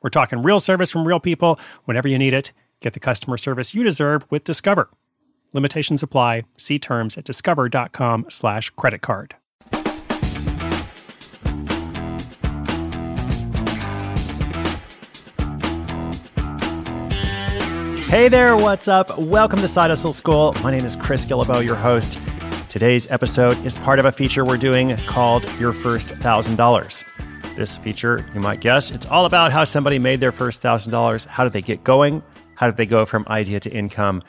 We're talking real service from real people whenever you need it. Get the customer service you deserve with Discover. Limitations apply. See terms at discover.com slash credit card. Hey there, what's up? Welcome to Side Hustle School. My name is Chris Guillebeau, your host. Today's episode is part of a feature we're doing called Your First Thousand Dollars. This feature, you might guess, it's all about how somebody made their first $1,000. How did they get going? How did they go from idea to income?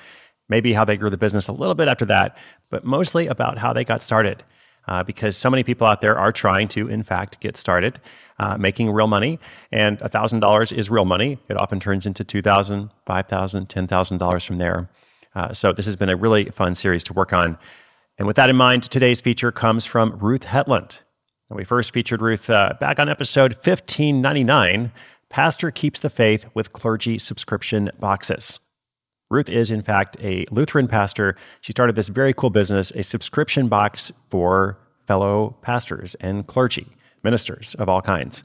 Maybe how they grew the business a little bit after that, but mostly about how they got started. Uh, because so many people out there are trying to, in fact, get started uh, making real money. And $1,000 is real money. It often turns into $2,000, $5,000, $10,000 from there. Uh, so this has been a really fun series to work on. And with that in mind, today's feature comes from Ruth Hetland. And we first featured Ruth uh, back on episode 1599 Pastor Keeps the Faith with Clergy Subscription Boxes. Ruth is, in fact, a Lutheran pastor. She started this very cool business, a subscription box for fellow pastors and clergy, ministers of all kinds.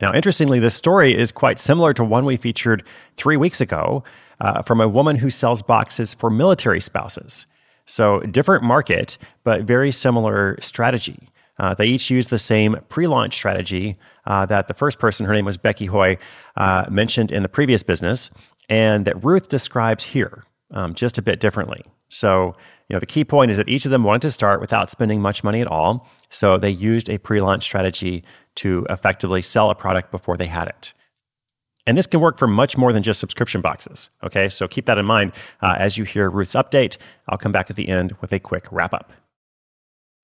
Now, interestingly, this story is quite similar to one we featured three weeks ago uh, from a woman who sells boxes for military spouses. So, different market, but very similar strategy. Uh, they each used the same pre launch strategy uh, that the first person, her name was Becky Hoy, uh, mentioned in the previous business, and that Ruth describes here um, just a bit differently. So, you know, the key point is that each of them wanted to start without spending much money at all. So they used a pre launch strategy to effectively sell a product before they had it. And this can work for much more than just subscription boxes. Okay, so keep that in mind uh, as you hear Ruth's update. I'll come back at the end with a quick wrap up.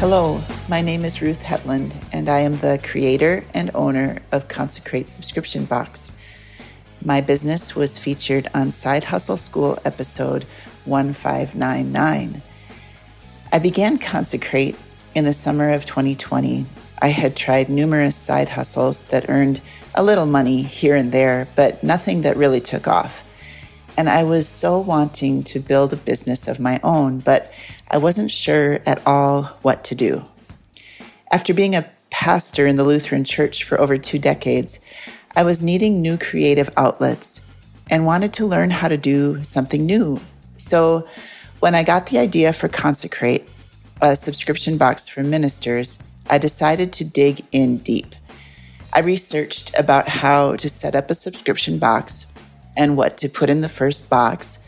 Hello, my name is Ruth Hetland, and I am the creator and owner of Consecrate Subscription Box. My business was featured on Side Hustle School episode 1599. I began Consecrate in the summer of 2020. I had tried numerous side hustles that earned a little money here and there, but nothing that really took off. And I was so wanting to build a business of my own, but I wasn't sure at all what to do. After being a pastor in the Lutheran Church for over two decades, I was needing new creative outlets and wanted to learn how to do something new. So when I got the idea for Consecrate, a subscription box for ministers, I decided to dig in deep. I researched about how to set up a subscription box and what to put in the first box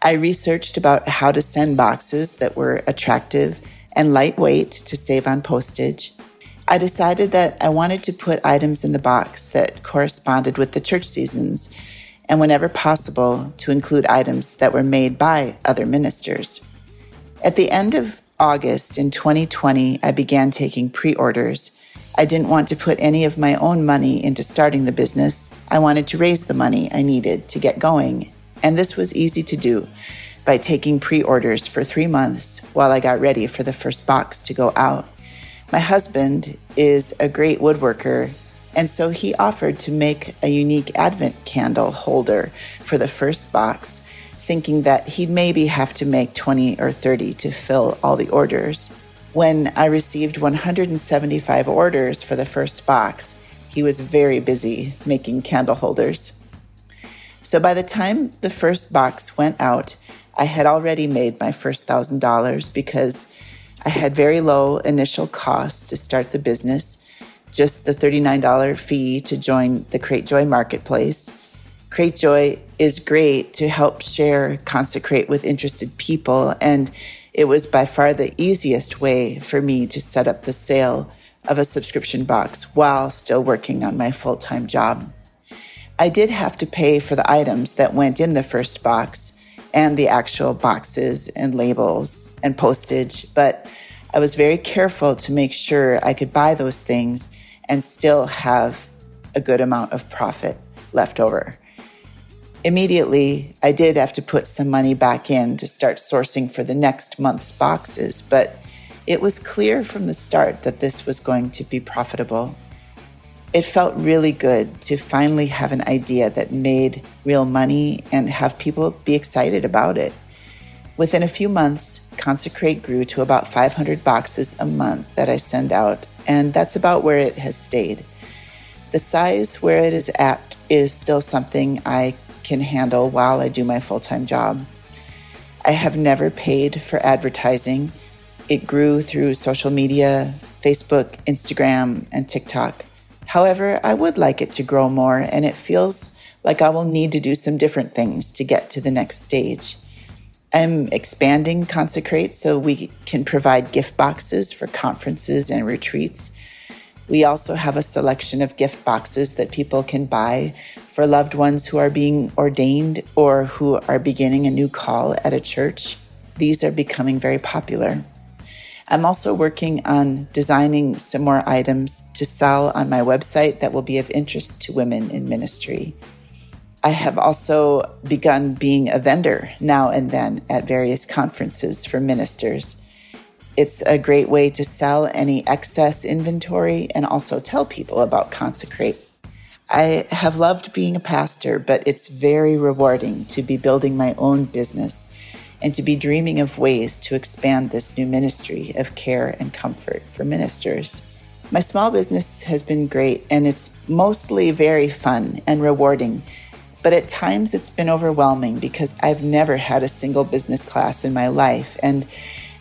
I researched about how to send boxes that were attractive and lightweight to save on postage. I decided that I wanted to put items in the box that corresponded with the church seasons, and whenever possible, to include items that were made by other ministers. At the end of August in 2020, I began taking pre orders. I didn't want to put any of my own money into starting the business. I wanted to raise the money I needed to get going and this was easy to do by taking pre orders for three months while I got ready for the first box to go out. My husband is a great woodworker, and so he offered to make a unique Advent candle holder for the first box, thinking that he'd maybe have to make 20 or 30 to fill all the orders. When I received 175 orders for the first box, he was very busy making candle holders. So by the time the first box went out, I had already made my first thousand dollars because I had very low initial costs to start the business, just the $39 fee to join the Cratejoy marketplace. Cratejoy is great to help share, consecrate with interested people, and it was by far the easiest way for me to set up the sale of a subscription box while still working on my full time job. I did have to pay for the items that went in the first box and the actual boxes and labels and postage, but I was very careful to make sure I could buy those things and still have a good amount of profit left over. Immediately, I did have to put some money back in to start sourcing for the next month's boxes, but it was clear from the start that this was going to be profitable. It felt really good to finally have an idea that made real money and have people be excited about it. Within a few months, Consecrate grew to about 500 boxes a month that I send out, and that's about where it has stayed. The size where it is at is still something I can handle while I do my full time job. I have never paid for advertising. It grew through social media, Facebook, Instagram, and TikTok. However, I would like it to grow more, and it feels like I will need to do some different things to get to the next stage. I'm expanding Consecrate so we can provide gift boxes for conferences and retreats. We also have a selection of gift boxes that people can buy for loved ones who are being ordained or who are beginning a new call at a church. These are becoming very popular. I'm also working on designing some more items to sell on my website that will be of interest to women in ministry. I have also begun being a vendor now and then at various conferences for ministers. It's a great way to sell any excess inventory and also tell people about Consecrate. I have loved being a pastor, but it's very rewarding to be building my own business and to be dreaming of ways to expand this new ministry of care and comfort for ministers. My small business has been great and it's mostly very fun and rewarding, but at times it's been overwhelming because I've never had a single business class in my life. And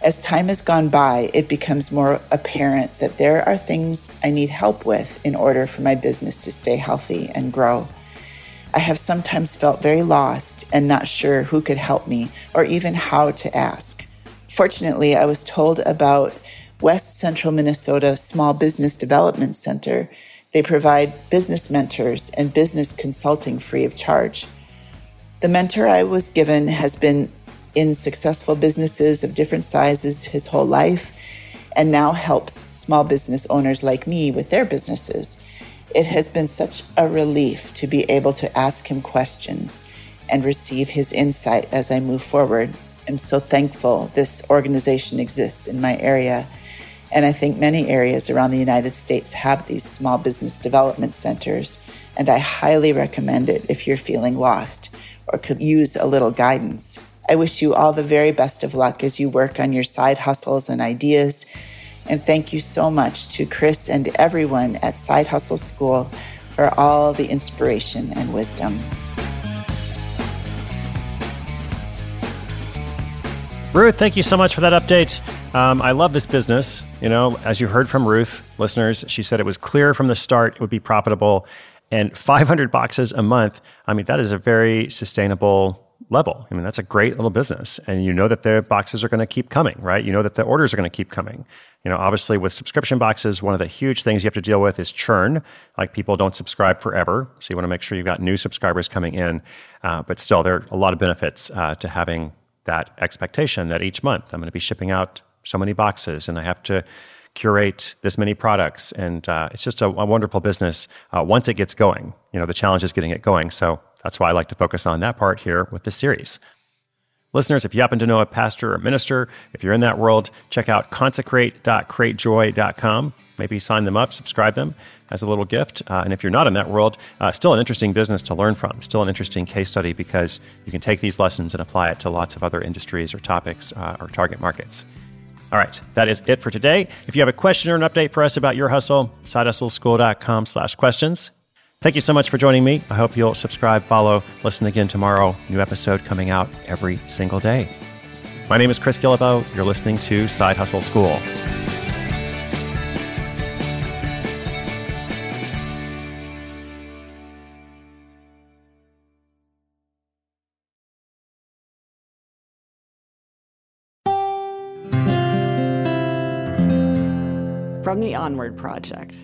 as time has gone by, it becomes more apparent that there are things I need help with in order for my business to stay healthy and grow. I have sometimes felt very lost and not sure who could help me or even how to ask. Fortunately, I was told about West Central Minnesota Small Business Development Center. They provide business mentors and business consulting free of charge. The mentor I was given has been in successful businesses of different sizes his whole life and now helps small business owners like me with their businesses. It has been such a relief to be able to ask him questions and receive his insight as I move forward. I'm so thankful this organization exists in my area. And I think many areas around the United States have these small business development centers. And I highly recommend it if you're feeling lost or could use a little guidance. I wish you all the very best of luck as you work on your side hustles and ideas and thank you so much to Chris and everyone at Side Hustle School for all the inspiration and wisdom. Ruth, thank you so much for that update. Um, I love this business. You know, as you heard from Ruth, listeners, she said it was clear from the start it would be profitable. And 500 boxes a month, I mean, that is a very sustainable level. I mean, that's a great little business. And you know that the boxes are going to keep coming, right? You know that the orders are going to keep coming. You know, obviously with subscription boxes, one of the huge things you have to deal with is churn. Like people don't subscribe forever. So you want to make sure you've got new subscribers coming in. Uh, but still, there are a lot of benefits uh, to having that expectation that each month I'm going to be shipping out so many boxes and I have to curate this many products. And uh, it's just a, a wonderful business uh, once it gets going. You know, the challenge is getting it going. So that's why I like to focus on that part here with this series. Listeners, if you happen to know a pastor or minister, if you're in that world, check out consecrate.cratejoy.com. Maybe sign them up, subscribe them as a little gift. Uh, and if you're not in that world, uh, still an interesting business to learn from, still an interesting case study because you can take these lessons and apply it to lots of other industries or topics uh, or target markets. All right, that is it for today. If you have a question or an update for us about your hustle, sidehustleschool.com slash questions. Thank you so much for joining me. I hope you'll subscribe, follow, listen again tomorrow. New episode coming out every single day. My name is Chris Guillebeau. You're listening to Side Hustle School. From the Onward Project.